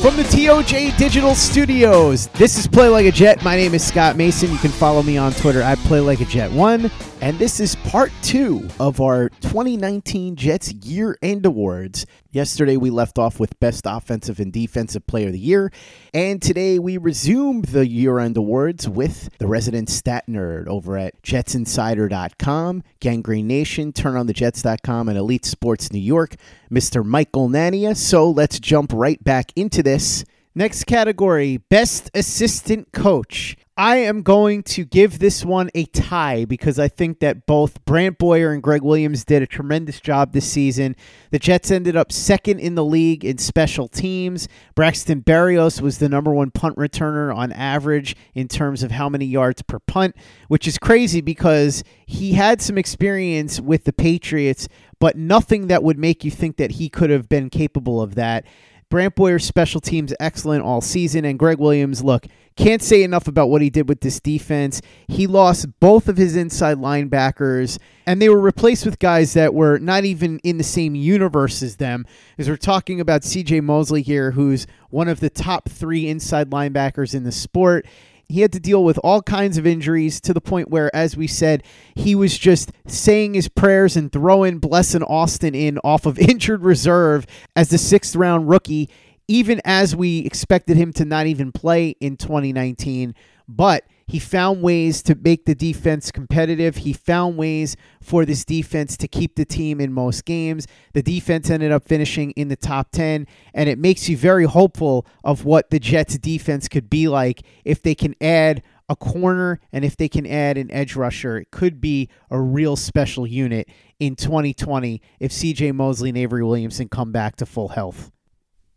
From the TOJ Digital Studios, this is Play Like a Jet. My name is Scott Mason. You can follow me on Twitter at Play Like a Jet One, and this is part two of our 2019 Jets Year End Awards. Yesterday we left off with Best Offensive and Defensive Player of the Year, and today we resume the Year End Awards with the resident stat nerd over at JetsInsider.com, Gang Green Nation, TurnOnTheJets.com, and Elite Sports New York, Mr. Michael Nania. So let's jump right back into this. Next category Best Assistant Coach. I am going to give this one a tie because I think that both Brant Boyer and Gregg Williams did a tremendous job this season. The Jets ended up second in the league in special teams. Braxton Berrios was the number one punt returner on average in terms of how many yards per punt, which is crazy because he had some experience with the Patriots, but nothing that would make you think that he could have been capable of that. Brant Boyer's special teams excellent all season, and Gregg Williams, look, can't say enough about what he did with this defense. He lost both of his inside linebackers, and they were replaced with guys that were not even in the same universe as them. As we're talking about CJ Mosley here, who's one of the top three inside linebackers in the sport. He had to deal with all kinds of injuries to the point where, as we said, he was just saying his prayers and throwing Blessuan Austin in off of injured reserve as the sixth round rookie, even as we expected him to not even play in 2019. But he found ways to make the defense competitive. He found ways for this defense to keep the team in most games. The defense ended up finishing in the top 10, and it makes you very hopeful of what the Jets' defense could be like if they can add a corner and if they can add an edge rusher. It could be a real special unit in 2020 if CJ Mosley and Avery Williamson come back to full health.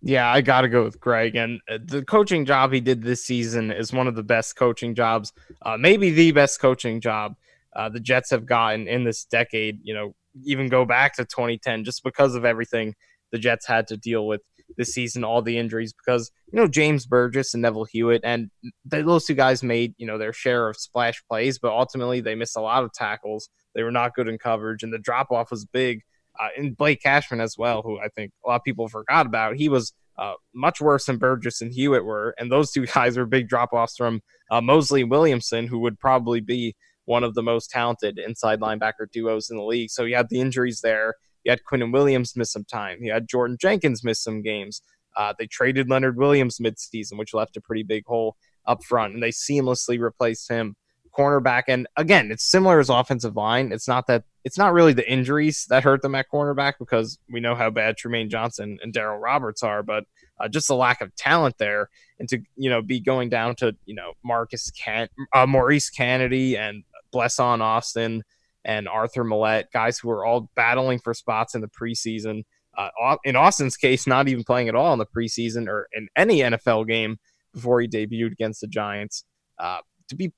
Yeah, I got to go with Gregg. And uh, the coaching job he did this season is one of the best coaching jobs, uh, maybe the best coaching job uh, the Jets have gotten in this decade. You know, even go back to 2010, just because of everything the Jets had to deal with this season, all the injuries, because, you know, James Burgess and Neville Hewitt, and th- those two guys made, you know, their share of splash plays, but ultimately they missed a lot of tackles. They were not good in coverage, and the drop off was big uh, and Blake Cashman as well, who I think a lot of people forgot about. He was uh, much worse than Burgess and Hewitt were, and those two guys were big drop offs from uh, Mosley Williamson, who would probably be one of the most talented inside linebacker duos in the league. So you had the injuries there. You had Quinnen Williams miss some time. You had Jordan Jenkins miss some games. Uh, they traded Leonard Williams midseason, which left a pretty big hole up front, and they seamlessly replaced him cornerback. And again, it's similar as offensive line. It's not that it's not really the injuries that hurt them at cornerback because we know how bad Trumaine Johnson and Darryl Roberts are, but uh, just the lack of talent there, and to you know be going down to you know Marcus Can uh, Maurice Canady and Blessuan Austin and Arthur Maulet, guys who are all battling for spots in the preseason. Uh, in Austin's case, not even playing at all in the preseason or in any NFL game before he debuted against the Giants. Uh, to be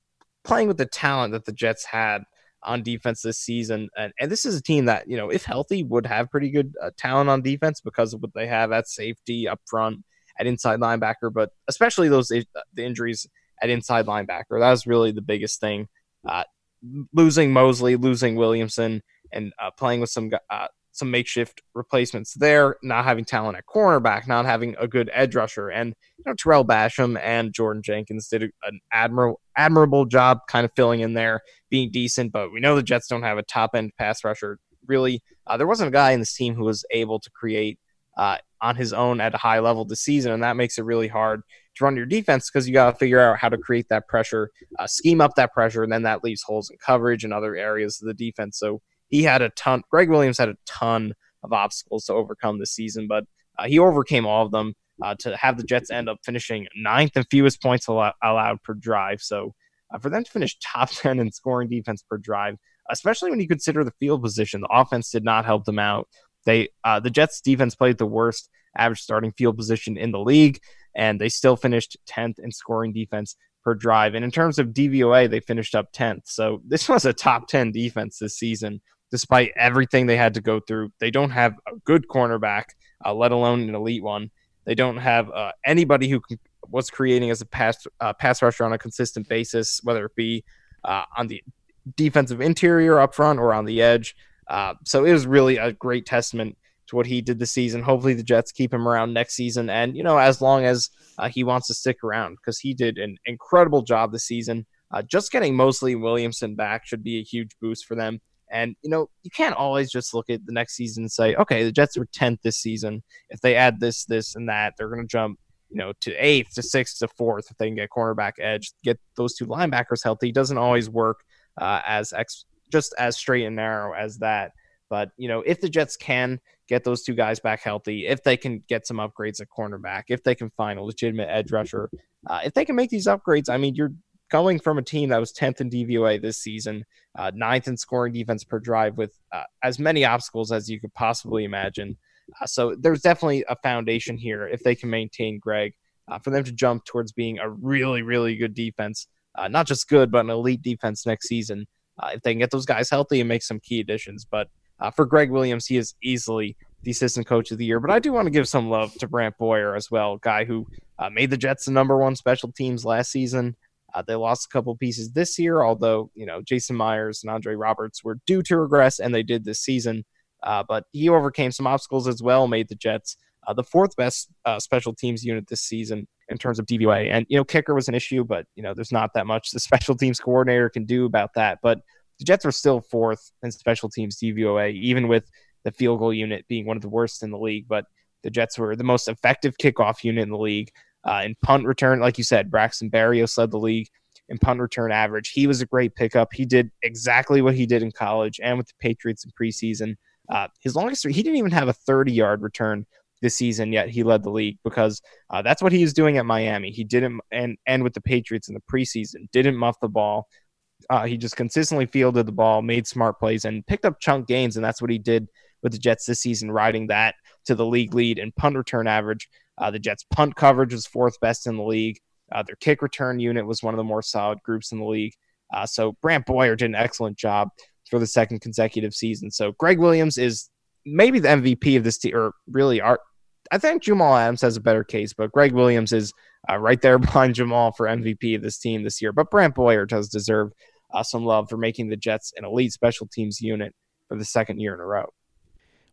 playing with the talent that the Jets had on defense this season. And, and this is a team that, you know, if healthy, would have pretty good uh, talent on defense because of what they have at safety, up front, at inside linebacker, but especially those uh, the injuries at inside linebacker. That was really the biggest thing. Uh, losing Mosley, losing Williamson, and uh, playing with some uh, some makeshift replacements there, not having talent at cornerback, not having a good edge rusher. And you know, Tarell Basham and Jordan Jenkins did an admirable admirable job kind of filling in there, being decent, but we know the Jets don't have a top end pass rusher. Really, uh, there wasn't a guy in this team who was able to create uh, on his own at a high level this season, and that makes it really hard to run your defense because you got to figure out how to create that pressure, uh, scheme up that pressure, and then that leaves holes in coverage and other areas of the defense. So he had a ton. Gregg Williams had a ton of obstacles to overcome this season, but uh, he overcame all of them uh, to have the Jets end up finishing ninth and fewest points allowed per drive. So uh, for them to finish top 10 in scoring defense per drive, especially when you consider the field position, the offense did not help them out. They uh, the Jets defense played the worst average starting field position in the league, and they still finished 10th in scoring defense per drive. And in terms of DVOA, they finished up 10th. So this was a top 10 defense this season, despite everything they had to go through. They don't have a good cornerback, uh, let alone an elite one. They don't have uh, anybody who can, was creating as a pass uh, pass rusher on a consistent basis, whether it be uh, on the defensive interior up front or on the edge. Uh, so it was really a great testament to what he did this season. Hopefully, the Jets keep him around next season, and you know, as long as uh, he wants to stick around, because he did an incredible job this season. Uh, just getting Mosley Williamson back should be a huge boost for them. And you know, you can't always just look at the next season and say, okay, the Jets were tenth this season. If they add this, this, and that, they're going to jump, you know, to eighth, to sixth, to fourth. If they can get cornerback edge, get those two linebackers healthy, doesn't always work uh, as ex- just as straight and narrow as that. But you know, if the Jets can get those two guys back healthy, if they can get some upgrades at cornerback, if they can find a legitimate edge rusher, uh, if they can make these upgrades, I mean, you're going from a team that was 10th in DVOA this season, uh, ninth in scoring defense per drive with uh, as many obstacles as you could possibly imagine. Uh, so there's definitely a foundation here if they can maintain Gregg uh, for them to jump towards being a really, really good defense, uh, not just good, but an elite defense next season. Uh, if they can get those guys healthy and make some key additions. But for Gregg Williams, he is easily the assistant coach of the year. But I do want to give some love to Brant Boyer as well, guy who made the Jets the number one special teams last season. Uh, they lost a couple pieces this year, although you know Jason Myers and Andre Roberts were due to regress, and they did this season. Uh, but he overcame some obstacles as well, made the Jets uh, the fourth best uh, special teams unit this season in terms of DVOA. And you know, kicker was an issue, but you know, there's not that much the special teams coordinator can do about that. But the Jets are still fourth in special teams DVOA, even with the field goal unit being one of the worst in the league. But the Jets were the most effective kickoff unit in the league. Uh, in punt return, like you said, Braxton Berrios led the league in punt return average. He was a great pickup. He did exactly what he did in college and with the Patriots in preseason. Uh, his longest, he didn't even have a 30 yard return this season yet. He led the league because uh, that's what he was doing at Miami. He didn't, and, and with the Patriots in the preseason, didn't muff the ball. Uh, he just consistently fielded the ball, made smart plays, and picked up chunk gains. And that's what he did with the Jets this season, riding that to the league lead in punt return average. Uh, the Jets' punt coverage was fourth best in the league. Uh, their kick return unit was one of the more solid groups in the league. Uh, so Brant Boyer did an excellent job for the second consecutive season. So Gregg Williams is maybe the MVP of this team, or really, our, I think Jamal Adams has a better case, but Gregg Williams is uh, right there behind Jamal for MVP of this team this year. But Brant Boyer does deserve uh, some love for making the Jets an elite special teams unit for the second year in a row.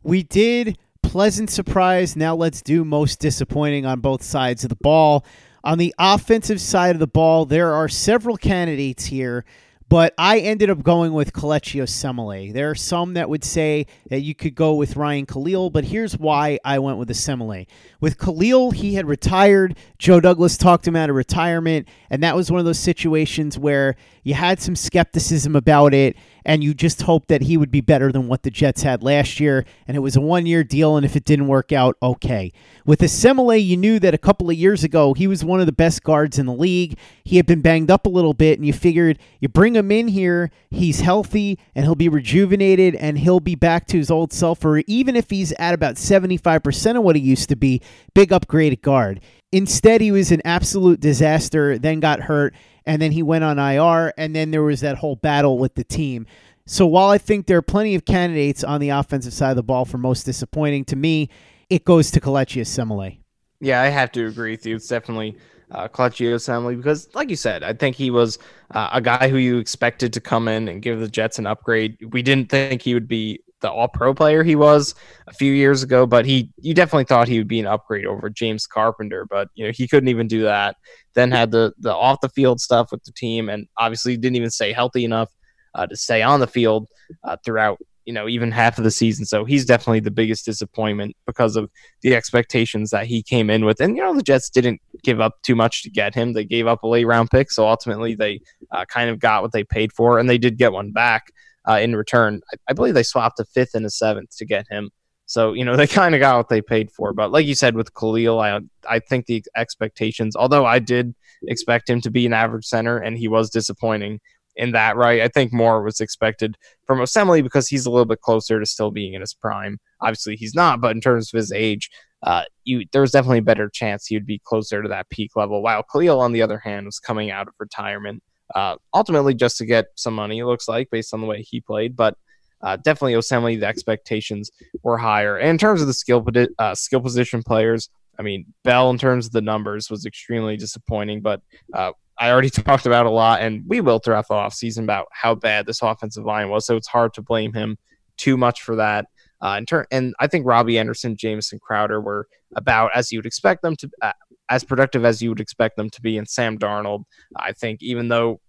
We did pleasant surprise. Now let's do most disappointing on both sides of the ball. On the offensive side of the ball, there are several candidates here but I ended up going with Kelechi Osemele. There are some that would say that you could go with Ryan Kalil, but here's why I went with Osemele. With Kalil, he had retired. Joe Douglas talked him out of retirement, and that was one of those situations where you had some skepticism about it, and you just hoped that he would be better than what the Jets had last year. And it was a one year deal, and if it didn't work out, okay. With Osemele, you knew that a couple of years ago he was one of the best guards in the league. He had been banged up a little bit, and you figured you bring him in here, he's healthy, and he'll be rejuvenated, and he'll be back to his old self, or even if he's at about 75% of what he used to be, big upgraded guard. Instead, he was an absolute disaster, then got hurt, and then he went on IR, and then there was that whole battle with the team. So while I think there are plenty of candidates on the offensive side of the ball for most disappointing, to me, it goes to Kelechi Osemele. Yeah, I have to agree with you. It's definitely uh, Kelechi Osemele because, like you said, I think he was uh, a guy who you expected to come in and give the Jets an upgrade. We didn't think he would be the all pro player he was a few years ago, but he you definitely thought he would be an upgrade over James Carpenter, but you know, he couldn't even do that. Then had the the off the field stuff with the team and obviously didn't even stay healthy enough uh, to stay on the field uh, throughout you know, even half of the season. So he's definitely the biggest disappointment because of the expectations that he came in with. And, you know, the Jets didn't give up too much to get him. They gave up a late round pick. So ultimately they uh, kind of got what they paid for, and they did get one back uh, in return. I, I, believe they swapped a fifth and a seventh to get him. So, you know, they kind of got what they paid for. But like you said with Kalil, I, I think the expectations, although I did expect him to be an average center and he was disappointing in that, right? I think more was expected from Osemele because he's a little bit closer to still being in his prime. Obviously, he's not, but in terms of his age, uh, you there was definitely a better chance he would be closer to that peak level. While Kalil, on the other hand, was coming out of retirement, uh, ultimately just to get some money. It looks like based on the way he played, but uh, definitely Osemele, the expectations were higher. And in terms of the skill uh, skill position players, I mean, Bell in terms of the numbers was extremely disappointing, but uh, I already talked about a lot, and we will throughout the offseason about how bad this offensive line was. So it's hard to blame him too much for that. Uh, in and I think Robbie Anderson, Jamison Crowder were about as you would expect them to, uh, as productive as you would expect them to be. And Sam Darnold, I think, even though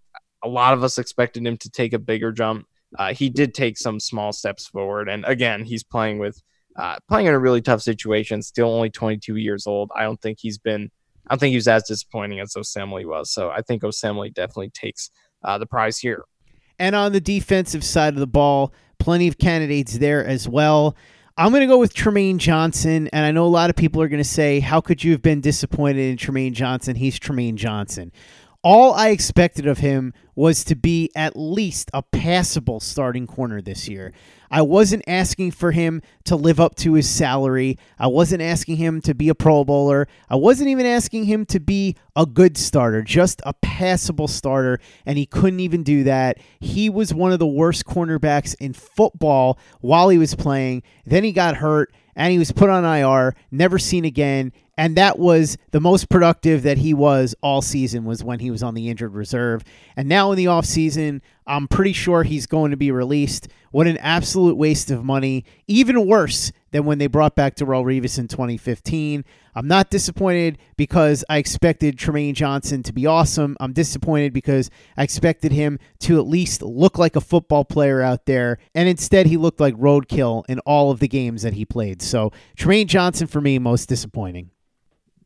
a lot of us expected him to take a bigger jump, uh, he did take some small steps forward. And again, he's playing with uh, playing in a really tough situation. Still only 22 years old. I don't think he's been. I don't think he was as disappointing as Osemele was. So I think Osemele definitely takes uh, the prize here. And on the defensive side of the ball, plenty of candidates there as well. I'm going to go with Trumaine Johnson, and I know a lot of people are going to say, "How could you have been disappointed in Trumaine Johnson? He's Trumaine Johnson." All I expected of him was to be at least a passable starting corner this year. I wasn't asking for him to live up to his salary. I wasn't asking him to be a Pro Bowler. I wasn't even asking him to be a good starter, just a passable starter, and he couldn't even do that. He was one of the worst cornerbacks in football while he was playing. Then he got hurt and he was put on IR, never seen again. And that was the most productive that he was all season was when he was on the injured reserve. And now in the offseason, I'm pretty sure he's going to be released. What an absolute waste of money. Even worse than when they brought back Darrelle Revis in 2015. I'm not disappointed because I expected Trumaine Johnson to be awesome. I'm disappointed because I expected him to at least look like a football player out there. And instead, he looked like roadkill in all of the games that he played. So, Trumaine Johnson for me, most disappointing.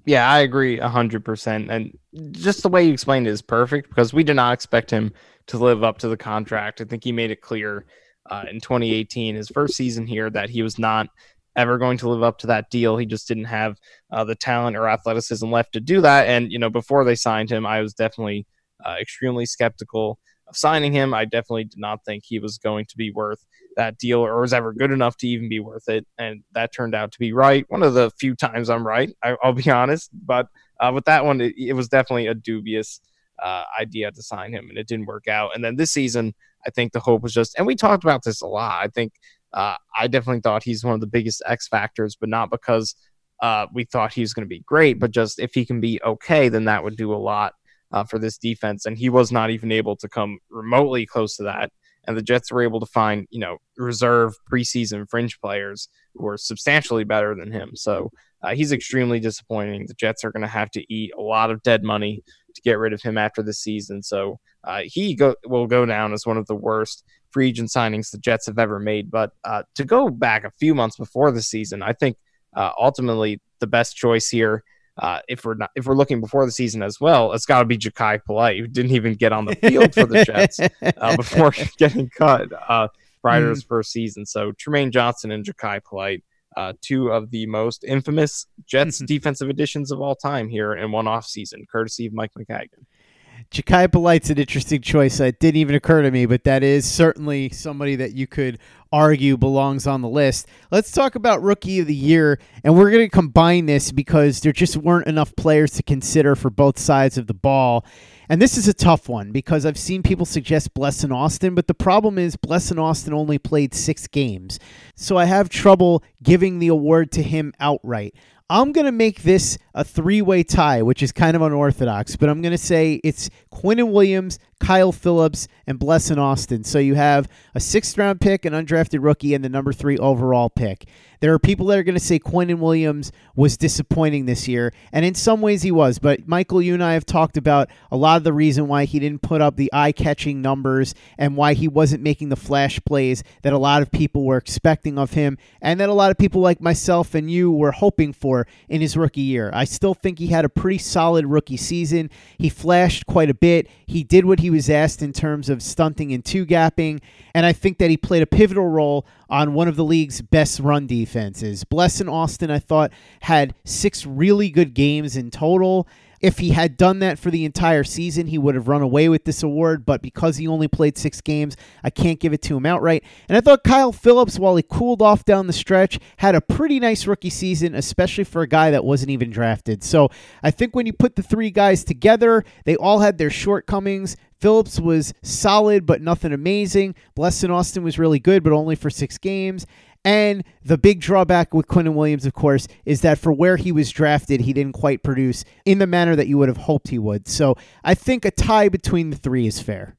Yeah, I agree 100%. And just the way you explained it is perfect because we did not expect him to live up to the contract. I think he made it clear uh, in 2018, his first season here, that he was not ever going to live up to that deal. He just didn't have uh, the talent or athleticism left to do that. And, you know, before they signed him, I was definitely uh, extremely skeptical of signing him. I definitely did not think he was going to be worth that deal or was ever good enough to even be worth it. And that turned out to be right. One of the few times I'm right, I, will be honest. But uh, with that one, it, it, was definitely a dubious uh, idea to sign him, and it didn't work out. And then this season, I think the hope was just, and we talked about this a lot. I think uh, I definitely thought he's one of the biggest X factors, but not because uh, we thought he was going to be great, but just if he can be okay, then that would do a lot uh, for this defense. And he was not even able to come remotely close to that and the Jets were able to find, you know, reserve preseason fringe players who are substantially better than him. So uh, he's extremely disappointing. The Jets are going to have to eat a lot of dead money to get rid of him after the season. So uh, he go, will go down as one of the worst free agent signings the Jets have ever made. But uh, to go back a few months before the season, I think uh, ultimately the best choice here uh, if we're not if we're looking before the season as well, it's got to be Jachai Polite, who didn't even get on the field for the Jets uh, before getting cut uh, prior to his hmm. first season. So Trumaine Johnson and Jachai Polite, uh, two of the most infamous Jets defensive additions of all time here in one off season, courtesy of Mike Maccagnan. Jachai Polite's an interesting choice. That didn't even occur to me, but that is certainly somebody that you could argue belongs on the list. Let's talk about Rookie of the Year, and we're going to combine this because there just weren't enough players to consider for both sides of the ball. And this is a tough one because I've seen people suggest Blessuan Austin, but the problem is Blessuan Austin only played six games. So I have trouble giving the award to him outright. I'm going to make this a three way tie, which is kind of unorthodox, but I'm going to say it's Quinnen Williams, Kyle Phillips, and Blessuan Austin. So you have a sixth round pick, an undrafted rookie, and the number three overall pick. There are people that are going to say Quinnen Williams was disappointing this year, and in some ways he was. But Michael, you and I have talked about a lot of the reason why he didn't put up the eye catching numbers and why he wasn't making the flash plays that a lot of people were expecting of him, and that a lot of people like myself and you were hoping for in his rookie year. I still think he had a pretty solid rookie season. He flashed quite a bit. He did what he was asked in terms of stunting and two gapping, and I think that he played a pivotal role on one of the league's best run defenses. Blessuan Austin, I thought, had six really good games in total. If he had done that for the entire season, he would have run away with this award, but because he only played six games, I can't give it to him outright. And I thought Kyle Phillips, while he cooled off down the stretch, had a pretty nice rookie season, especially for a guy that wasn't even drafted. So I think when you put the three guys together, they all had their shortcomings. Phillips was solid, but nothing amazing. Blessuan Austin was really good, but only for six games. And the big drawback with Quinnen Williams, of course, is that for where he was drafted, he didn't quite produce in the manner that you would have hoped he would. So I think a tie between the three is fair.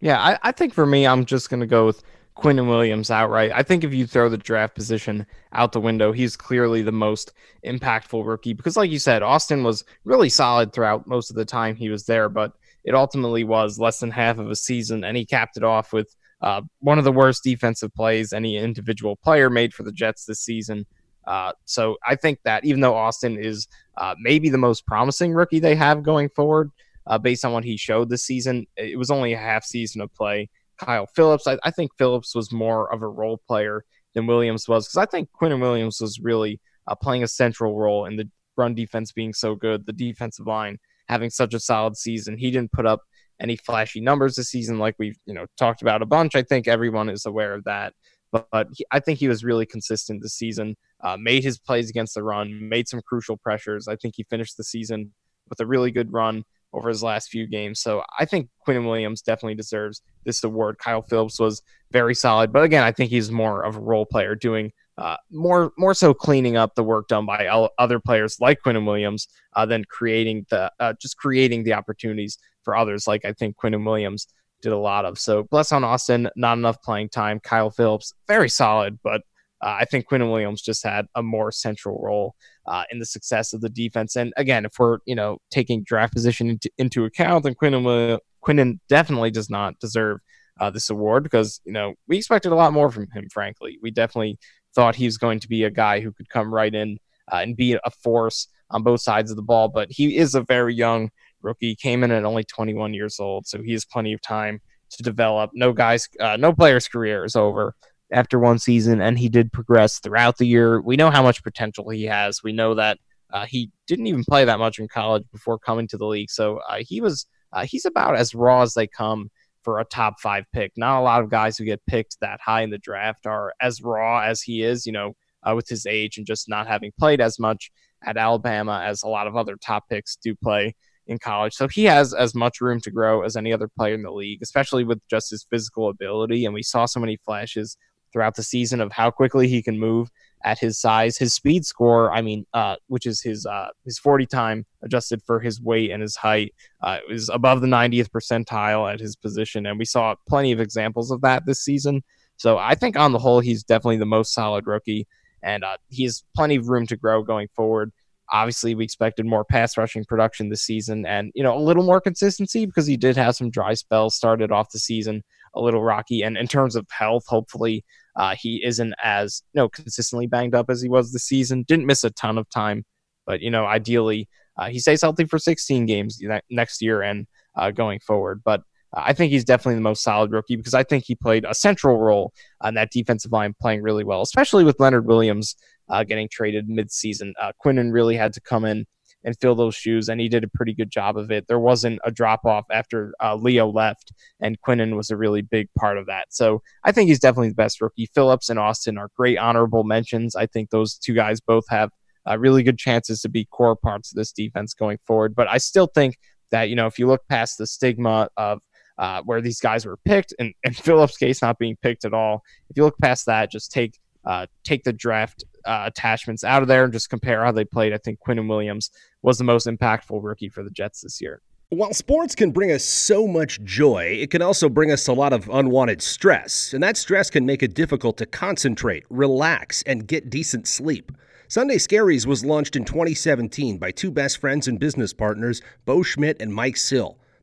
Yeah, I, I think for me, I'm just going to go with Quinnen Williams outright. I think if you throw the draft position out the window, he's clearly the most impactful rookie because, like you said, Austin was really solid throughout most of the time he was there, but it ultimately was less than half of a season, and he capped it off with uh, one of the worst defensive plays any individual player made for the Jets this season. Uh, so I think that even though Austin is uh, maybe the most promising rookie they have going forward, uh, based on what he showed this season, it was only a half season of play. Kyle Phillips, I, I think Phillips was more of a role player than Williams was because I think Quinnen Williams was really uh, playing a central role in the run defense being so good, the defensive line having such a solid season. He didn't put up any flashy numbers this season, like we've you know talked about a bunch. I think everyone is aware of that, but, but he, I think he was really consistent this season. Uh, made his plays against the run, made some crucial pressures. I think he finished the season with a really good run over his last few games. So I think Quinnen Williams definitely deserves this award. Kyle Phillips was very solid, but again, I think he's more of a role player doing uh, more more so cleaning up the work done by other players like Quinnen Williams uh, than creating the uh, just creating the opportunities for others like I think Quinnen Williams did a lot of. So Blessuan Austin, not enough playing time. Kyle Phillips, very solid, but uh, I think Quinnen Williams just had a more central role uh, in the success of the defense. And again, if we're you know taking draft position into, into account, then Quinnen Quinnen definitely does not deserve uh, this award because you know we expected a lot more from him. Frankly, we definitely thought he was going to be a guy who could come right in uh, and be a force on both sides of the ball. But he is a very young rookie. Came in at only 21 years old, so he has plenty of time to develop. No guys, uh, no player's career is over after one season, and he did progress throughout the year. We know how much potential he has. We know that uh, he didn't even play that much in college before coming to the league, so uh, he was uh, he's about as raw as they come for a top five pick. Not a lot of guys who get picked that high in the draft are as raw as he is, you know, uh, with his age and just not having played as much at Alabama as a lot of other top picks do play in college. So he has as much room to grow as any other player in the league, especially with just his physical ability. And we saw so many flashes throughout the season of how quickly he can move at his size. His speed score, I mean, uh, which is his uh, his 40 time adjusted for his weight and his height, uh, is above the 90th percentile at his position, and we saw plenty of examples of that this season. So I think on the whole, he's definitely the most solid rookie, and uh, he has plenty of room to grow going forward. Obviously, we expected more pass rushing production this season, and you know a little more consistency because he did have some dry spells started off the season a little rocky. And in terms of health, hopefully uh, he isn't as you know consistently banged up as he was this season. Didn't miss a ton of time, but you know ideally uh, he stays healthy for 16 games next year and uh, going forward. But uh, I think he's definitely the most solid rookie because I think he played a central role on that defensive line, playing really well, especially with Leonard Williams uh, getting traded midseason. Uh, Quinnen really had to come in and fill those shoes, and he did a pretty good job of it. There wasn't a drop off after uh, Leo left, and Quinnen was a really big part of that. So I think he's definitely the best rookie. Phillips and Austin are great honorable mentions. I think those two guys both have uh, really good chances to be core parts of this defense going forward. But I still think that you know if you look past the stigma of uh, where these guys were picked, and in Phillips' case not being picked at all, if you look past that, just take uh, take the draft uh, attachments out of there and just compare how they played. I think Quinnen Williams was the most impactful rookie for the Jets this year. While sports can bring us so much joy, it can also bring us a lot of unwanted stress, and that stress can make it difficult to concentrate, relax, and get decent sleep. Sunday Scaries was launched in 2017 by two best friends and business partners, Bo Schmidt and Mike Sill.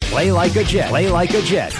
Play like a Jet. Play like a Jet.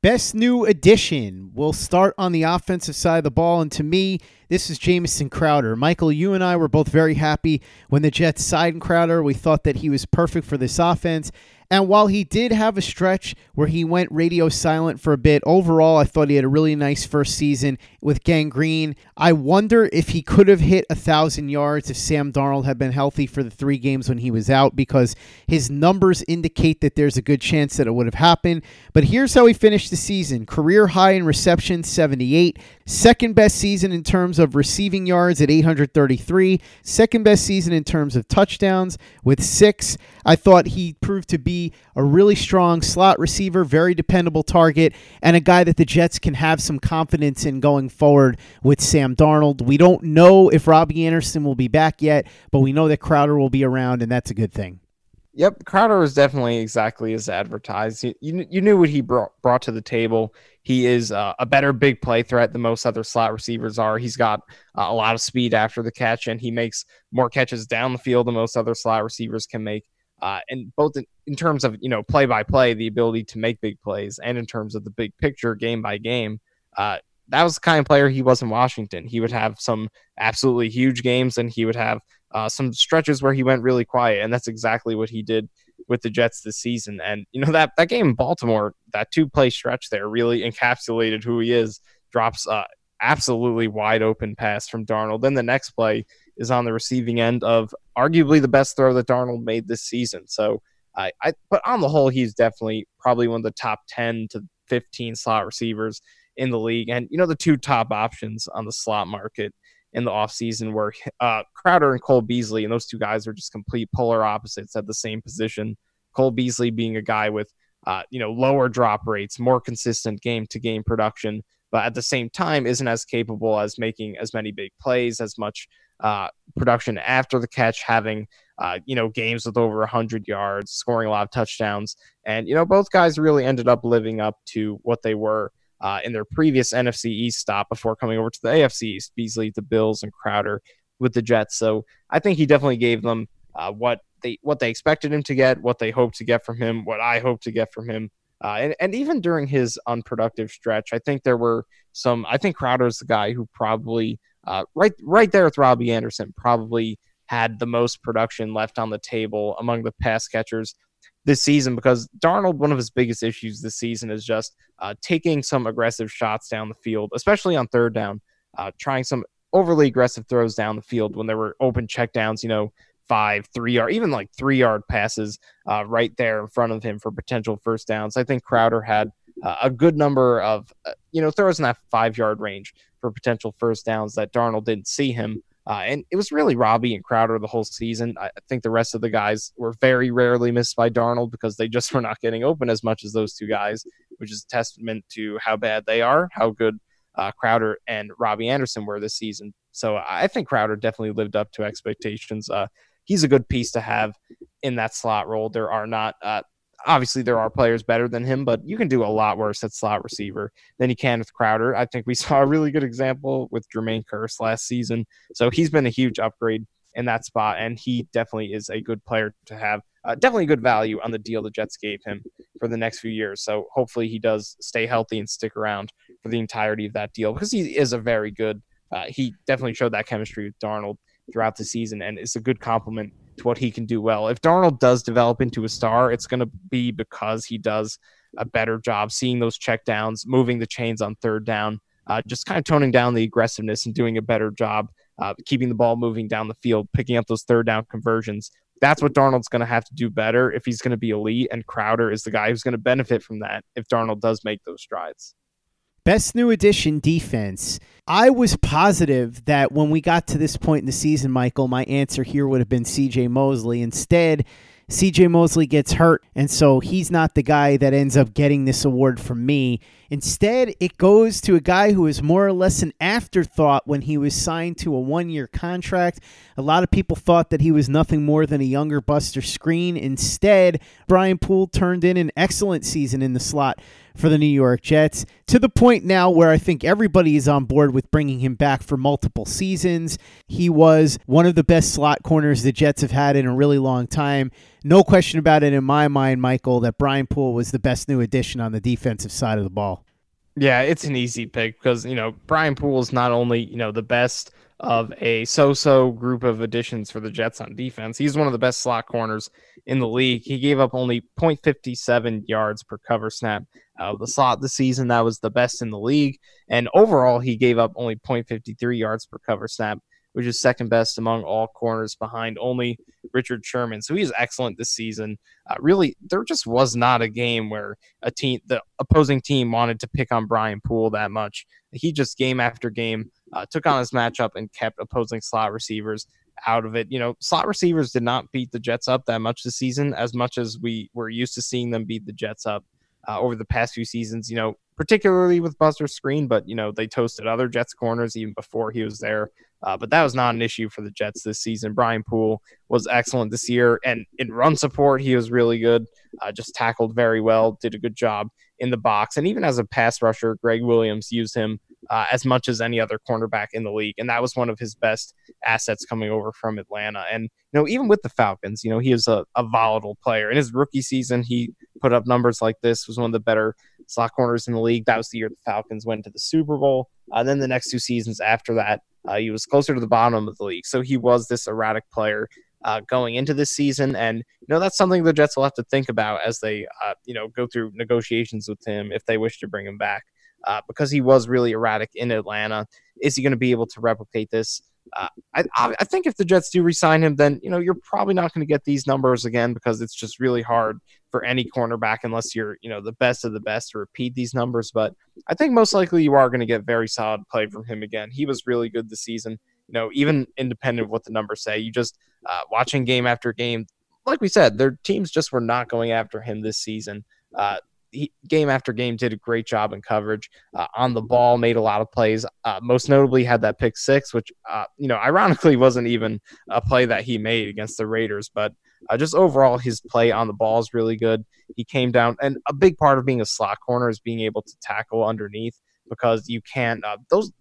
Best new addition. We'll start on the offensive side of the ball, and to me, this is Jamison Crowder. Michael, you and I were both very happy when the Jets signed Crowder. We thought that he was perfect for this offense. And while he did have a stretch where he went radio silent for a bit, overall, I thought he had a really nice first season with Gang Green. I wonder if he could have hit a thousand yards if Sam Darnold had been healthy for the three games when he was out, because his numbers indicate that there's a good chance that it would have happened. But here's how he finished the season career high in reception, 78, second best season in terms of receiving yards at 833, second best season in terms of touchdowns with six. I thought he proved to be a really strong slot receiver, very dependable target, and a guy that the Jets can have some confidence in going forward with Sam Darnold. We don't know if Robbie Anderson will be back yet, but we know that Crowder will be around, and that's a good thing. Yep, Crowder was definitely exactly as advertised. You, you, you knew what he brought, brought to the table. He is uh, a better big play threat than most other slot receivers are. He's got uh, a lot of speed after the catch, and he makes more catches down the field than most other slot receivers can make. Uh, and both in, in, terms of you know play by play, the ability to make big plays, and in terms of the big picture, game by game, uh, that was the kind of player he was in Washington. He would have some absolutely huge games, and he would have uh, some stretches where he went really quiet, and that's exactly what he did with the Jets this season. And you know that that game in Baltimore, that two play stretch there, really encapsulated who he is. Drops uh, absolutely wide open pass from Darnold. Then the next play is on the receiving end of arguably the best throw that Darnold made this season. So I, I but on the whole, he's definitely probably one of the top ten to fifteen slot receivers in the league. And you know the two top options on the slot market in the offseason were uh, Crowder and Cole Beasley, and those two guys are just complete polar opposites at the same position. Cole Beasley being a guy with uh, you know lower drop rates, more consistent game to game production, but at the same time isn't as capable as making as many big plays, as much uh, production after the catch, having uh, you know games with over 100 yards, scoring a lot of touchdowns, and you know both guys really ended up living up to what they were uh, in their previous NFC East stop before coming over to the AFC East. Beasley, the Bills, and Crowder with the Jets. So I think he definitely gave them uh, what they what they expected him to get, what they hoped to get from him, what I hope to get from him. Uh, and, and even during his unproductive stretch, I think there were some. I think Crowder's the guy who probably uh, right right there with Robbie Anderson probably had the most production left on the table among the pass catchers this season because Darnold, one of his biggest issues this season is just uh, taking some aggressive shots down the field, especially on third down, uh, trying some overly aggressive throws down the field when there were open checkdowns, you know, five, three yard, even like three yard passes uh, right there in front of him for potential first downs. I think Crowder had uh, a good number of, uh, you know, throws in that five yard range for potential first downs that Darnold didn't see him Uh, and it was really Robbie and Crowder the whole season. I think the rest of the guys were very rarely missed by Darnold because they just were not getting open as much as those two guys, which is a testament to how bad they are, how good uh, Crowder and Robbie Anderson were this season. So I think Crowder definitely lived up to expectations. Uh, he's a good piece to have in that slot role. There are not uh, obviously there are players better than him, but you can do a lot worse at slot receiver than you can with Crowder. I think we saw a really good example with Jermaine Kearse last season. So he's been a huge upgrade in that spot, and he definitely is a good player to have. Uh, definitely good value on the deal the Jets gave him for the next few years. So hopefully he does stay healthy and stick around for the entirety of that deal because he is a very good. Uh, he definitely showed that chemistry with Darnold throughout the season, and it's a good compliment what he can do well. If Darnold does develop into a star, it's going to be because he does a better job seeing those checkdowns, moving the chains on third down, uh, just kind of toning down the aggressiveness and doing a better job uh, keeping the ball moving down the field, picking up those third down conversions. That's what Darnold's going to have to do better if he's going to be elite. And Crowder is the guy who's going to benefit from that if Darnold does make those strides. Best new addition defense. I was positive that when we got to this point in the season, Michael, my answer here would have been CJ Mosley. Instead, CJ Mosley gets hurt, and so he's not the guy that ends up getting this award from me. Instead, it goes to a guy who is more or less an afterthought when he was signed to a one year contract. A lot of people thought that he was nothing more than a younger Buster Skrine. Instead, Brian Poole turned in an excellent season in the slot for the New York Jets to the point now where I think everybody is on board with bringing him back for multiple seasons. He was one of the best slot corners the Jets have had in a really long time. No question about it in my mind, Michael, that Brian Poole was the best new addition on the defensive side of the ball. Yeah, it's an easy pick because, you know, Brian Poole is not only, you know, the best of a so-so group of additions for the Jets on defense. He's one of the best slot corners in the league. He gave up only 0.57 yards per cover snap of the slot this season. That was the best in the league. And overall, he gave up only 0.53 yards per cover snap, which is second best among all corners behind only Richard Sherman. So he's excellent this season. Uh, really, there just was not a game where a team, the opposing team, wanted to pick on Brian Poole that much. He just game after game uh, took on his matchup and kept opposing slot receivers out of it. You know, slot receivers did not beat the Jets up that much this season, as much as we were used to seeing them beat the Jets up uh, over the past few seasons. You know, particularly with Buster Skrine, but you know they toasted other Jets corners even before he was there. Uh, but that was not an issue for the Jets this season. Brian Poole was excellent this year, and in run support, he was really good. Uh, just tackled very well, did a good job in the box, and even as a pass rusher, Gregg Williams used him uh, as much as any other cornerback in the league. And that was one of his best assets coming over from Atlanta. And, you know, even with the Falcons, you know, he is a, a volatile player. In his rookie season, he put up numbers like this, was one of the better slot corners in the league. That was the year the Falcons went to the Super Bowl. Uh, then the next two seasons after that, uh, he was closer to the bottom of the league. So he was this erratic player. Uh, going into this season, and you know that's something the Jets will have to think about as they, uh, you know, go through negotiations with him if they wish to bring him back uh, because he was really erratic in Atlanta. Is he going to be able to replicate this? Uh, I, I think if the Jets do resign him, then you know you're probably not going to get these numbers again because it's just really hard for any cornerback unless you're you know the best of the best to repeat these numbers. But I think most likely you are going to get very solid play from him again. He was really good this season. You know, even independent of what the numbers say, you just uh, watching game after game. Like we said, their teams just were not going after him this season. Uh, he, game after game did a great job in coverage uh, on the ball, made a lot of plays. Uh, most notably, had that pick six, which uh, you know, ironically, wasn't even a play that he made against the Raiders, but uh, just overall, his play on the ball is really good. He came down, and a big part of being a slot corner is being able to tackle underneath because you can't. Uh, those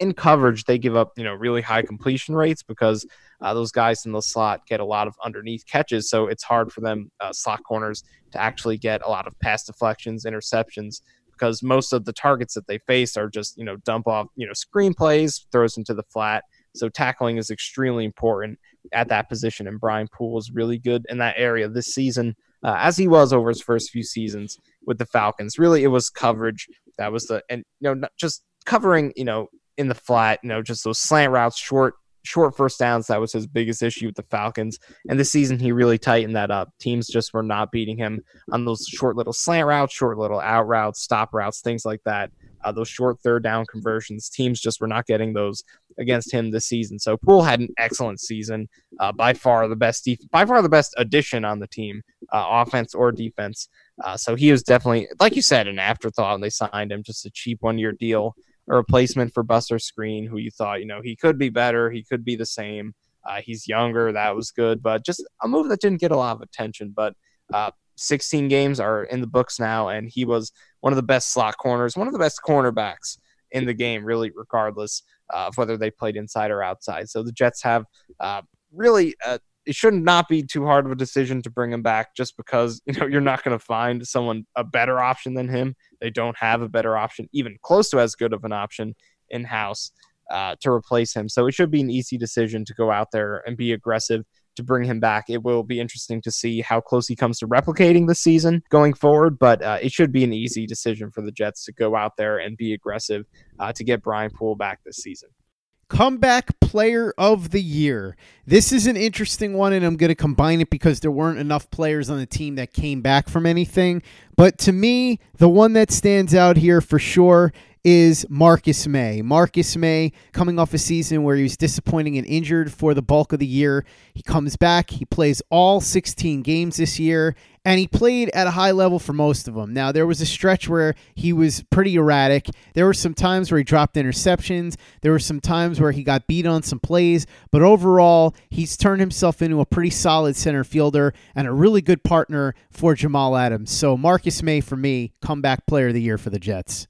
in coverage, they give up you know really high completion rates because uh, those guys in the slot get a lot of underneath catches, so it's hard for them uh, slot corners to actually get a lot of pass deflections, interceptions, because most of the targets that they face are just you know dump off you know screen plays, throws into the flat. So tackling is extremely important at that position, and Brian Poole is really good in that area this season, uh, as he was over his first few seasons with the Falcons. Really, it was coverage that was the and you know not just covering you know in the flat, you know, just those slant routes, short short first downs. That was his biggest issue with the Falcons. And this season, he really tightened that up. Teams just were not beating him on those short little slant routes, short little out routes, stop routes, things like that. uh, those short third down conversions. Teams just were not getting those against him this season. So Poole had an excellent season, uh, by far the best, def- by far the best addition on the team, uh, offense or defense. Uh, so he was definitely, like you said, an afterthought when they signed him, just a cheap one year deal, a replacement for Buster Skrine, who you thought, you know, he could be better, he could be the same. Uh, he's younger, that was good, but just a move that didn't get a lot of attention. But uh, 16 games are in the books now, and he was one of the best slot corners, one of the best cornerbacks in the game, really, regardless uh, of whether they played inside or outside. So the Jets have uh, really. Uh, it should not be too hard of a decision to bring him back just because you know you're not going to find someone a better option than him. They don't have a better option, even close to as good of an option in house uh, to replace him. So it should be an easy decision to go out there and be aggressive to bring him back. It will be interesting to see how close he comes to replicating the season going forward, but uh, it should be an easy decision for the Jets to go out there and be aggressive uh, to get Brian Poole back this season. Comeback Player of the Year. This is an interesting one, and I'm going to combine it because there weren't enough players on the team that came back from anything. But to me, the one that stands out here for sure is Marcus Maye. Marcus Maye, coming off a season where he was disappointing and injured for the bulk of the year. He comes back, he plays all 16 games this year, and he played at a high level for most of them. Now, there was a stretch where he was pretty erratic. There were some times where he dropped interceptions, there were some times where he got beat on some plays, but overall, he's turned himself into a pretty solid center fielder and a really good partner for Jamal Adams. So, Marcus Maye, for me, comeback player of the year for the Jets.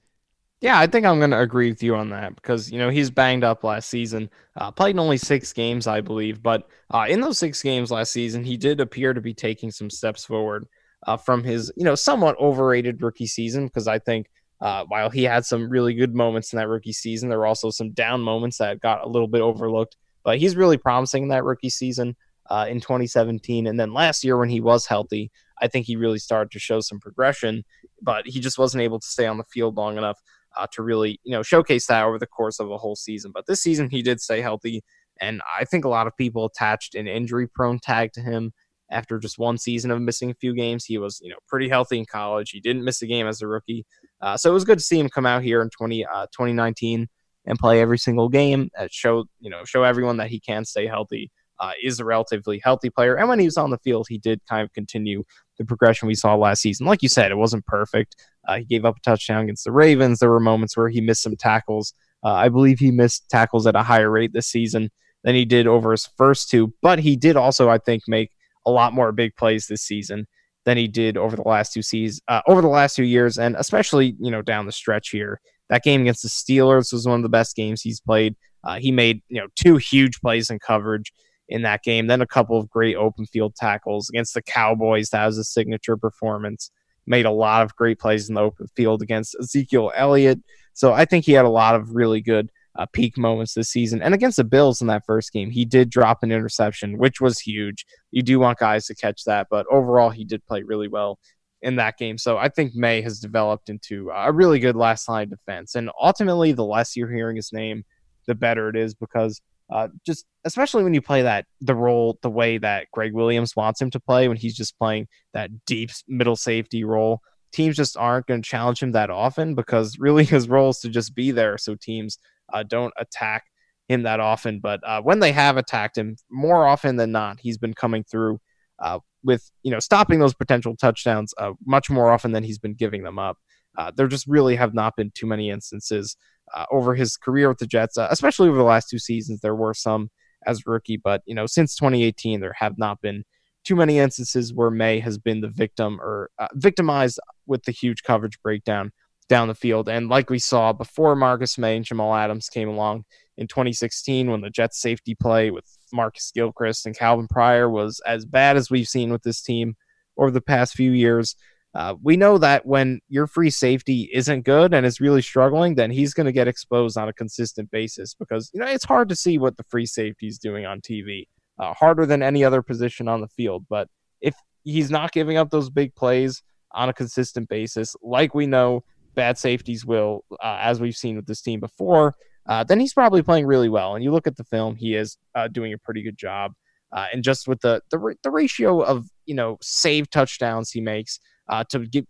Yeah, I think I'm going to agree with you on that because, you know, he's banged up last season. Uh, played in only six games, I believe. But uh, in those six games last season, he did appear to be taking some steps forward uh, from his, you know, somewhat overrated rookie season because I think uh, while he had some really good moments in that rookie season, there were also some down moments that got a little bit overlooked. But he's really promising in that rookie season uh, in 2017. And then last year, when he was healthy, I think he really started to show some progression, but he just wasn't able to stay on the field long enough uh, to really you know showcase that over the course of a whole season. But this season he did stay healthy, and I think a lot of people attached an injury-prone tag to him after just one season of missing a few games. He was you know pretty healthy in college. He didn't miss a game as a rookie, uh, so it was good to see him come out here in 20, uh, 2019 and play every single game. Uh, show you know show everyone that he can stay healthy. Uh, is a relatively healthy player, and when he was on the field, he did kind of continue the progression we saw last season. Like you said, it wasn't perfect. Uh, he gave up a touchdown against the Ravens. There were moments where he missed some tackles. Uh, I believe he missed tackles at a higher rate this season than he did over his first two, but he did also, I think, make a lot more big plays this season than he did over the last two seasons, uh, over the last two years, and especially you know down the stretch here. That game against the Steelers was one of the best games he's played. Uh, he made you know two huge plays in coverage in that game. Then a couple of great open field tackles against the Cowboys. That was a signature performance. Made a lot of great plays in the open field against Ezekiel Elliott. So I think he had a lot of really good uh, peak moments this season. And against the Bills in that first game, he did drop an interception, which was huge. You do want guys to catch that, but overall, he did play really well in that game. So I think Maye has developed into a really good last line defense. And ultimately, the less you're hearing his name, the better it is because uh, just especially when you play that the role the way that Gregg Williams wants him to play when he's just playing that deep middle safety role. Teams just aren't going to challenge him that often because really his role is to just be there so teams uh, don't attack him that often. But uh, when they have attacked him, more often than not, he's been coming through uh, with you know stopping those potential touchdowns uh, much more often than he's been giving them up. Uh, there just really have not been too many instances uh, over his career with the Jets, uh, especially over the last two seasons. There were some as rookie, but you know since 2018 there have not been too many instances where Maye has been the victim or uh, victimized with the huge coverage breakdown down the field. And like we saw before Marcus Maye and Jamal Adams came along in 2016 when the Jets safety play with Marcus Gilchrist and Calvin Pryor was as bad as we've seen with this team over the past few years. Uh, we know that when your free safety isn't good and is really struggling, then he's going to get exposed on a consistent basis because you know it's hard to see what the free safety is doing on TV. Uh, harder than any other position on the field, but if he's not giving up those big plays on a consistent basis, like we know bad safeties will, uh, as we've seen with this team before, uh, then he's probably playing really well. And you look at the film, he is uh, doing a pretty good job. Uh, and just with the, the the ratio of you know save touchdowns he makes uh, to get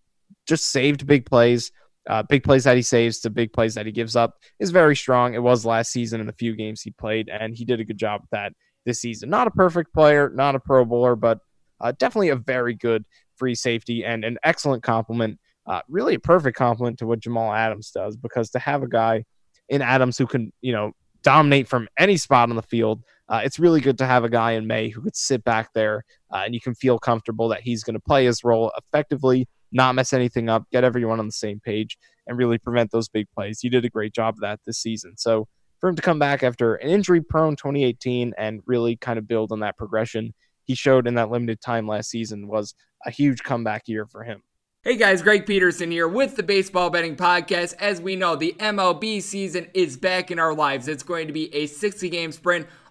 just saved big plays uh, big plays that he saves to big plays that he gives up is very strong. It was last season in the few games he played, and he did a good job with that this season. Not a perfect player, not a Pro Bowler, but uh, definitely a very good free safety and an excellent complement. Uh, really a perfect complement to what Jamal Adams does because to have a guy in Adams who can, you know, dominate from any spot on the field, uh, it's really good to have a guy in Maye who could sit back there uh, and you can feel comfortable that he's going to play his role effectively, not mess anything up, get everyone on the same page, and really prevent those big plays. He did a great job of that this season. So for him to come back after an injury prone 2018 and really kind of build on that progression he showed in that limited time last season was a huge comeback year for him. Hey guys, Greg Peterson here with the Baseball Betting Podcast. As we know, the MLB season is back in our lives. It's going to be a 60 game sprint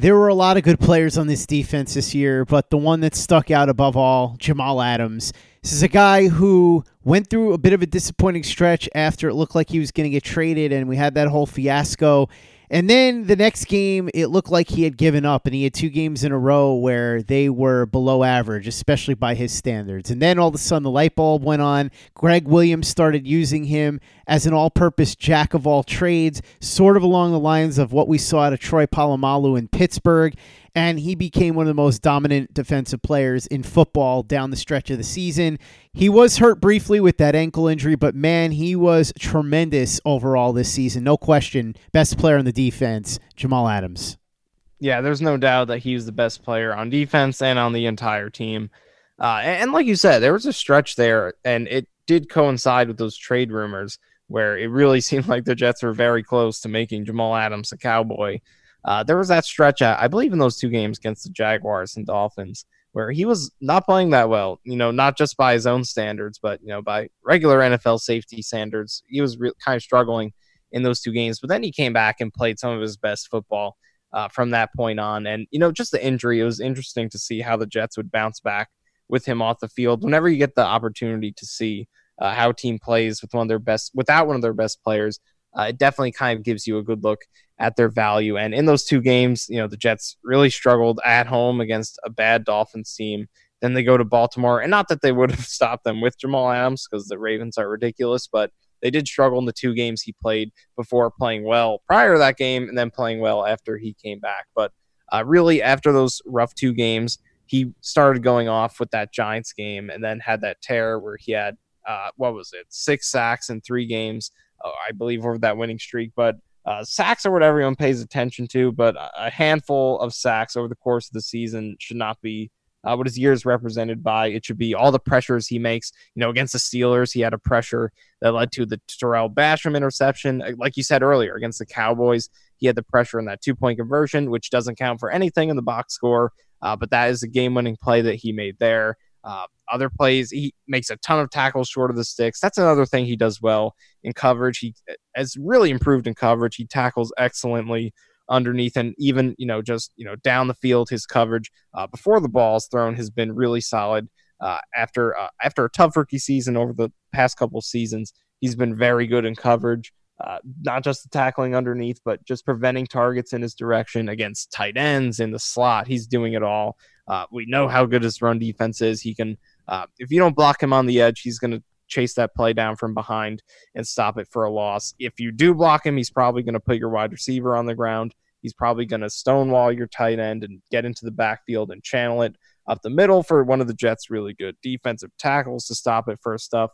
there were a lot of good players on this defense this year, but the one that stuck out above all, Jamal Adams. This is a guy who went through a bit of a disappointing stretch after it looked like he was going to get traded, and we had that whole fiasco and then the next game, it looked like he had given up, and he had two games in a row where they were below average, especially by his standards. And then all of a sudden, the light bulb went on. Gregg Williams started using him as an all purpose jack of all trades, sort of along the lines of what we saw out of Troy Polamalu in Pittsburgh and he became one of the most dominant defensive players in football down the stretch of the season. He was hurt briefly with that ankle injury, but man, he was tremendous overall this season. No question. Best player on the defense, Jamal Adams. Yeah, there's no doubt that he was the best player on defense and on the entire team. Uh, and, and like you said, there was a stretch there, and it did coincide with those trade rumors where it really seemed like the Jets were very close to making Jamal Adams a Cowboy. Uh, there was that stretch, I believe, in those two games against the Jaguars and Dolphins, where he was not playing that well. You know, not just by his own standards, but you know, by regular NFL safety standards. He was re- kind of struggling in those two games, but then he came back and played some of his best football uh, from that point on. And you know, just the injury, it was interesting to see how the Jets would bounce back with him off the field. Whenever you get the opportunity to see uh, how a team plays with one of their best, without one of their best players, uh, it definitely kind of gives you a good look at their value. And in those two games, you know, the Jets really struggled at home against a bad Dolphins team. Then they go to Baltimore, and not that they would have stopped them with Jamal Adams because the Ravens are ridiculous, but they did struggle in the two games he played before playing well prior to that game and then playing well after he came back. But uh, really, after those rough two games, he started going off with that Giants game and then had that tear where he had, uh, what was it, six sacks in three games, uh, I believe, over that winning streak. But uh, sacks are what everyone pays attention to, but a handful of sacks over the course of the season should not be uh, what his year is represented by. It should be all the pressures he makes. You know, against the Steelers, he had a pressure that led to the Tarell Basham interception. Uh, like you said earlier, against the Cowboys, he had the pressure in that two point conversion, which doesn't count for anything in the box score. Uh, but that is a game winning play that he made there. Uh, other plays, he makes a ton of tackles short of the sticks. That's another thing he does well in coverage. He has really improved in coverage. He tackles excellently underneath and even you know just you know down the field his coverage uh, before the ball is thrown has been really solid uh, after uh, after a tough rookie season over the past couple seasons he's been very good in coverage uh, not just the tackling underneath but just preventing targets in his direction against tight ends in the slot he's doing it all uh, we know how good his run defense is. He can, uh, if you don't block him on the edge, he's going to chase that play down from behind and stop it for a loss. If you do block him, he's probably going to put your wide receiver on the ground. He's probably going to stonewall your tight end and get into the backfield and channel it up the middle for one of the Jets' really good defensive tackles to stop it for stuff.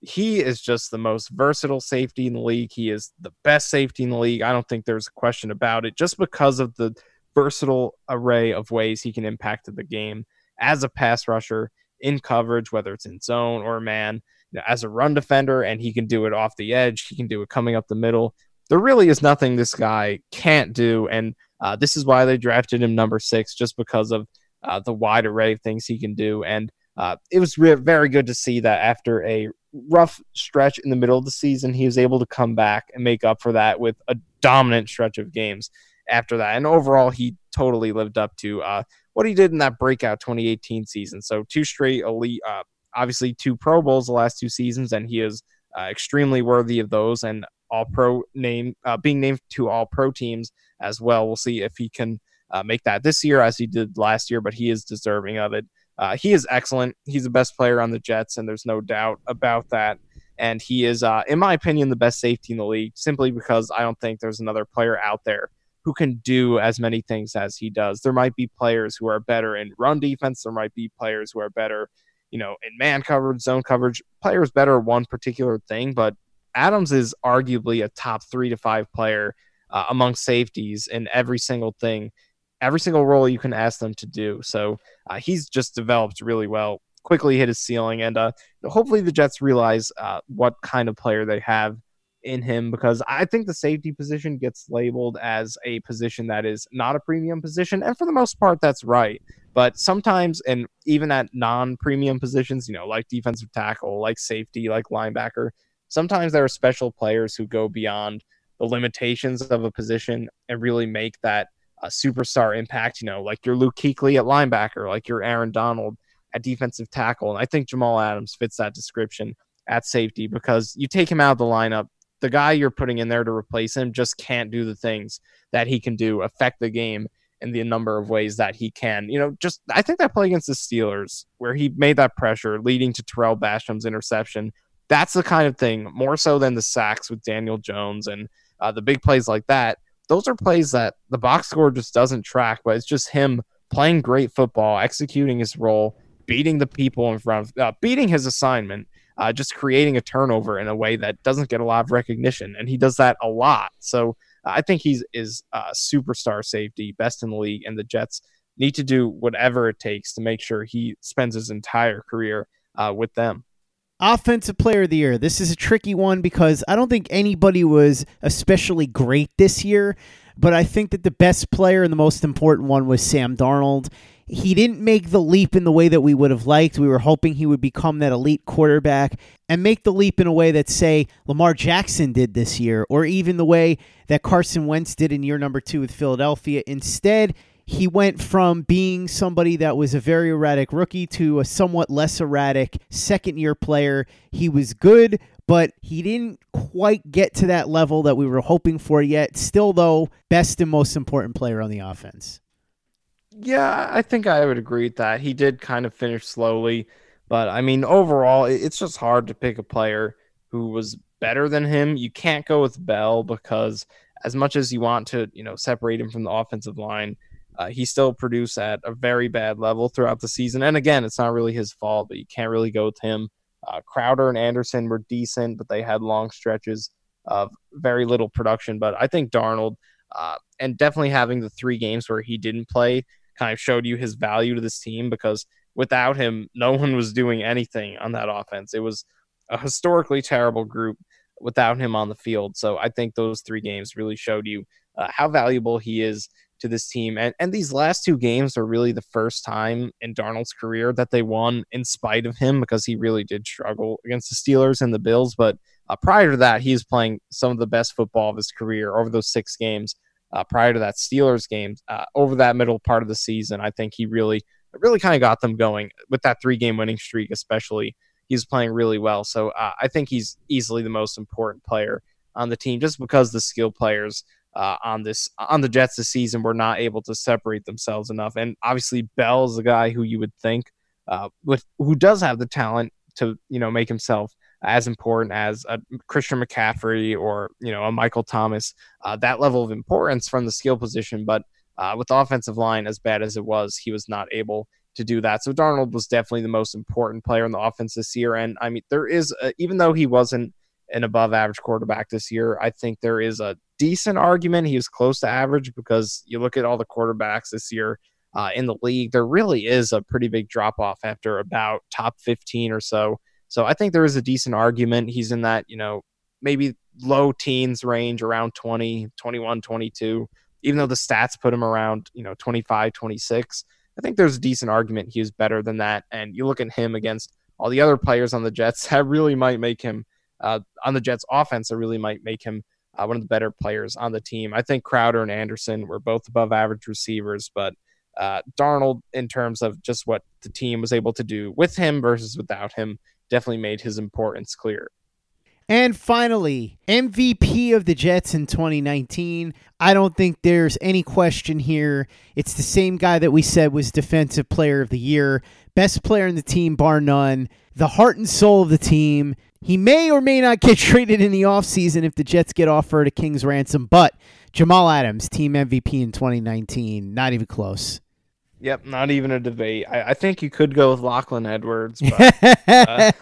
He is just the most versatile safety in the league. He is the best safety in the league. I don't think there's a question about it just because of the versatile array of ways he can impact the game as a pass rusher in coverage, whether it's in zone or man, you know, as a run defender, and he can do it off the edge. He can do it coming up the middle. There really is nothing this guy can't do, and uh, this is why they drafted him number six, just because of uh, the wide array of things he can do. And uh, it was re- very good to see that after a rough stretch in the middle of the season, he was able to come back and make up for that with a dominant stretch of games after that. And overall, he totally lived up to uh, what he did in that breakout 2018 season. So two straight elite, uh, obviously two Pro Bowls the last two seasons, and he is uh, extremely worthy of those and all pro name uh, being named to all pro teams as well. We'll see if he can uh, make that this year as he did last year, but he is deserving of it. Uh, he is excellent. He's the best player on the Jets, and there's no doubt about that. And he is, uh, in my opinion, the best safety in the league, simply because I don't think there's another player out there who can do as many things as he does. There might be players who are better in run defense. There might be players who are better, you know, in man coverage, zone coverage. Players better one particular thing, but Adams is arguably a top three to five player uh, among safeties in every single thing every single role you can ask them to do. So uh, he's just developed really well, quickly hit his ceiling, and uh, hopefully the Jets realize uh, what kind of player they have in him because I think the safety position gets labeled as a position that is not a premium position, and for the most part, that's right. But sometimes, and even at non-premium positions, you know, like defensive tackle, like safety, like linebacker, sometimes there are special players who go beyond the limitations of a position and really make that a superstar impact, you know, like your Luke Kuechly at linebacker, like your Aaron Donald at defensive tackle. And I think Jamal Adams fits that description at safety because you take him out of the lineup, the guy you're putting in there to replace him just can't do the things that he can do, affect the game in the number of ways that he can. You know, just I think that play against the Steelers where he made that pressure leading to Tarell Basham's interception. That's the kind of thing, more so than the sacks with Daniel Jones and uh, the big plays like that those are plays that the box score just doesn't track, but it's just him playing great football, executing his role, beating the people in front of, uh, beating his assignment, uh, just creating a turnover in a way that doesn't get a lot of recognition, and he does that a lot. So I think he's is a superstar safety, best in the league, and the Jets need to do whatever it takes to make sure he spends his entire career uh, with them. Offensive player of the year. This is a tricky one because I don't think anybody was especially great this year, but I think that the best player and the most important one was Sam Darnold. He didn't make the leap in the way that we would have liked. We were hoping he would become that elite quarterback and make the leap in a way that, say, Lamar Jackson did this year, or even the way that Carson Wentz did in year number two with Philadelphia. Instead, he went from being somebody that was a very erratic rookie to a somewhat less erratic second year player. He was good, but he didn't quite get to that level that we were hoping for yet. Still, though, best and most important player on the offense. Yeah, I think I would agree with that. He did kind of finish slowly, but I mean, overall, it's just hard to pick a player who was better than him. You can't go with Bell because as much as you want to, you know, separate him from the offensive line, uh, he still produced at a very bad level throughout the season. And again, it's not really his fault, but you can't really go with him. Uh, Crowder and Anderson were decent, but they had long stretches of very little production. But I think Darnold, uh, and definitely having the three games where he didn't play, kind of showed you his value to this team because without him, no one was doing anything on that offense. It was a historically terrible group without him on the field. So I think those three games really showed you uh, how valuable he is to this team. And and these last two games are really the first time in Darnold's career that they won in spite of him because he really did struggle against the Steelers and the Bills. But uh, prior to that, he was playing some of the best football of his career over those six games. Uh, prior to that Steelers game, uh, over that middle part of the season, I think he really, really kind of got them going with that three game winning streak, especially. He's playing really well. So uh, I think he's easily the most important player on the team just because the skill players uh, on this on the Jets this season were not able to separate themselves enough. And obviously, Bell is a guy who you would think uh, with who does have the talent to you know make himself as important as a Christian McCaffrey or you know a Michael Thomas. Uh, that level of importance from the skill position, but uh, with the offensive line as bad as it was, he was not able to do that. So Darnold was definitely the most important player in the offense this year. And I mean, there is a, even though he wasn't an above average quarterback this year, I think there is a decent argument. He was close to average because you look at all the quarterbacks this year uh, in the league, there really is a pretty big drop off after about top 15 or so. So I think there is a decent argument. He's in that, you know, maybe low teens range around 20, 21, 22, even though the stats put him around, you know, 25, 26. I think there's a decent argument he was better than that. And you look at him against all the other players on the Jets, that really might make him uh, on the Jets offense. That really might make him uh, one of the better players on the team. I think Crowder and Anderson were both above average receivers, but uh, Darnold, in terms of just what the team was able to do with him versus without him, definitely made his importance clear. And finally, MVP of the Jets in 2019. I don't think there's any question here. It's the same guy that we said was Defensive Player of the Year, best player in the team, bar none, the heart and soul of the team. He may or may not get traded in the offseason if the Jets get offered a King's ransom, but Jamal Adams, team MVP in 2019, not even close. Yep, not even a debate. I, I think you could go with Lachlan Edwards, but, uh,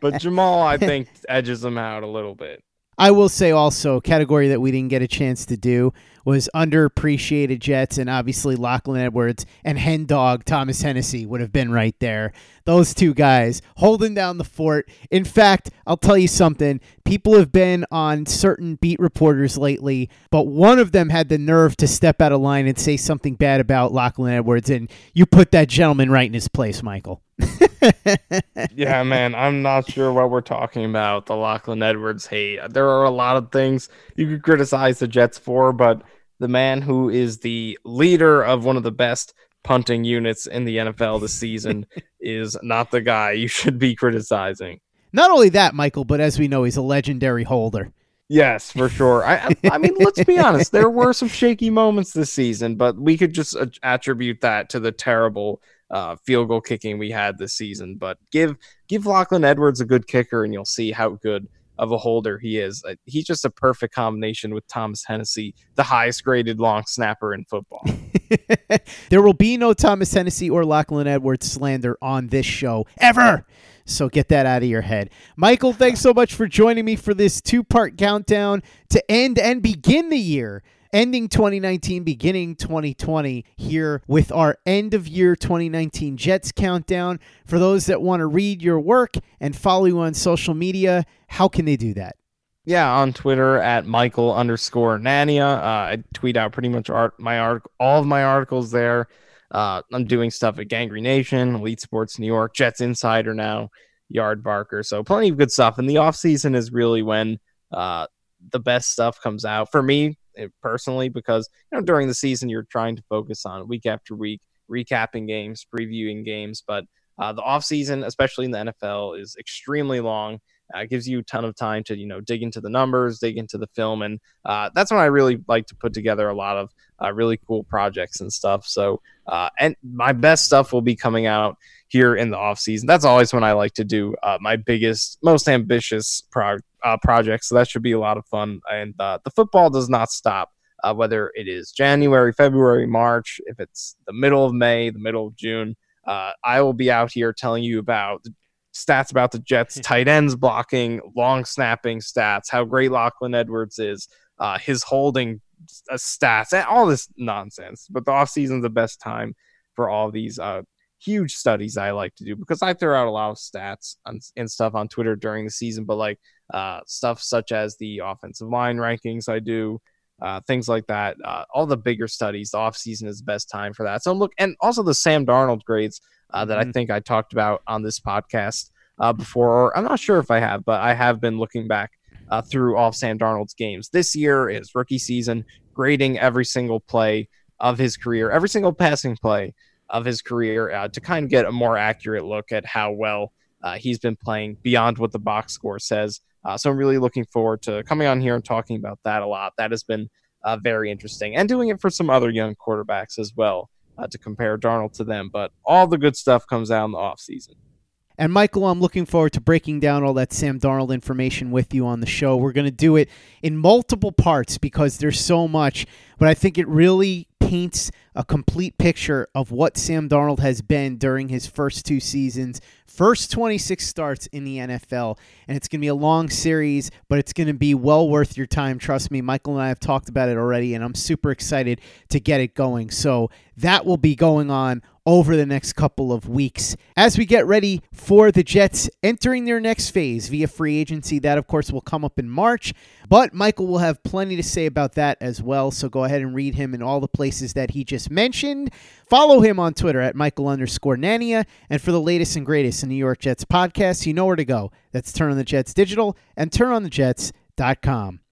but Jamal, I think, edges him out a little bit. I will say also, category that we didn't get a chance to do was underappreciated Jets, and obviously Lachlan Edwards and Hen Dog Thomas Hennessy would have been right there. Those two guys holding down the fort. In fact, I'll tell you something. People have been on certain beat reporters lately, but one of them had the nerve to step out of line and say something bad about Lachlan Edwards, and you put that gentleman right in his place, Michael. yeah, man, I'm not sure what we're talking about. The Lachlan Edwards hate. There are a lot of things you could criticize the Jets for, but the man who is the leader of one of the best punting units in the NFL this season is not the guy you should be criticizing. Not only that, Michael, but as we know, he's a legendary holder. Yes, for sure. I, I mean, let's be honest. There were some shaky moments this season, but we could just attribute that to the terrible uh, field goal kicking we had this season. But give give Lachlan Edwards a good kicker, and you'll see how good of a holder he is. Uh, he's just a perfect combination with Thomas Hennessy, the highest graded long snapper in football. there will be no Thomas Hennessy or Lachlan Edwards slander on this show ever. So get that out of your head. Michael, thanks so much for joining me for this two part countdown to end and begin the year ending 2019, beginning 2020 here with our end of year 2019 Jets countdown. For those that want to read your work and follow you on social media, how can they do that? Yeah, on Twitter at Michael underscore Nania. Uh, I tweet out pretty much art, my art, all of my articles there. Uh, I'm doing stuff at Gang Green Nation, Elite Sports New York, Jets Insider now, Yardbarker. So plenty of good stuff. And the off season is really when uh, the best stuff comes out for me personally because you know during the season you're trying to focus on week after week recapping games, previewing games, but uh, the off season, especially in the NFL, is extremely long. Uh, it gives you a ton of time to you know dig into the numbers, dig into the film, and uh, that's when I really like to put together a lot of uh, really cool projects and stuff. So, uh, and my best stuff will be coming out here in the off season. That's always when I like to do uh, my biggest, most ambitious pro- uh, projects. So that should be a lot of fun. And uh, the football does not stop, uh, whether it is January, February, March, if it's the middle of May, the middle of June. Uh, I will be out here telling you about stats about the Jets, tight ends blocking, long snapping stats, how great Lachlan Edwards is, uh, his holding uh, stats, and all this nonsense. But the offseason is the best time for all these uh, huge studies I like to do because I throw out a lot of stats on, and stuff on Twitter during the season, but like uh, stuff such as the offensive line rankings I do, uh, things like that. Uh, all the bigger studies, the offseason is the best time for that. So look, and also the Sam Darnold grades uh, that mm-hmm. I think I talked about on this podcast uh, before, or I'm not sure if I have, but I have been looking back uh, through all Sam Darnold's games. This year his rookie season, grading every single play of his career, every single passing play of his career uh, to kind of get a more accurate look at how well uh, he's been playing beyond what the box score says. Uh, so I'm really looking forward to coming on here and talking about that a lot. That has been uh, very interesting and doing it for some other young quarterbacks as well uh, to compare Darnold to them. But all the good stuff comes out in the offseason. And Michael, I'm looking forward to breaking down all that Sam Darnold information with you on the show. We're going to do it in multiple parts because there's so much, but I think it really paints a complete picture of what Sam Darnold has been during his first two seasons, first 26 starts in the NFL. And it's going to be a long series, but it's going to be well worth your time. Trust me, Michael and I have talked about it already, and I'm super excited to get it going. So that will be going on over the next couple of weeks as we get ready for the Jets entering their next phase via free agency. That, of course, will come up in March, but Michael will have plenty to say about that as well. So go ahead and read him in all the places that he just mentioned. Follow him on Twitter at Michael underscore Nania. And for the latest and greatest in New York Jets podcasts, you know where to go. That's Turn on the Jets Digital and turnonthejets.com.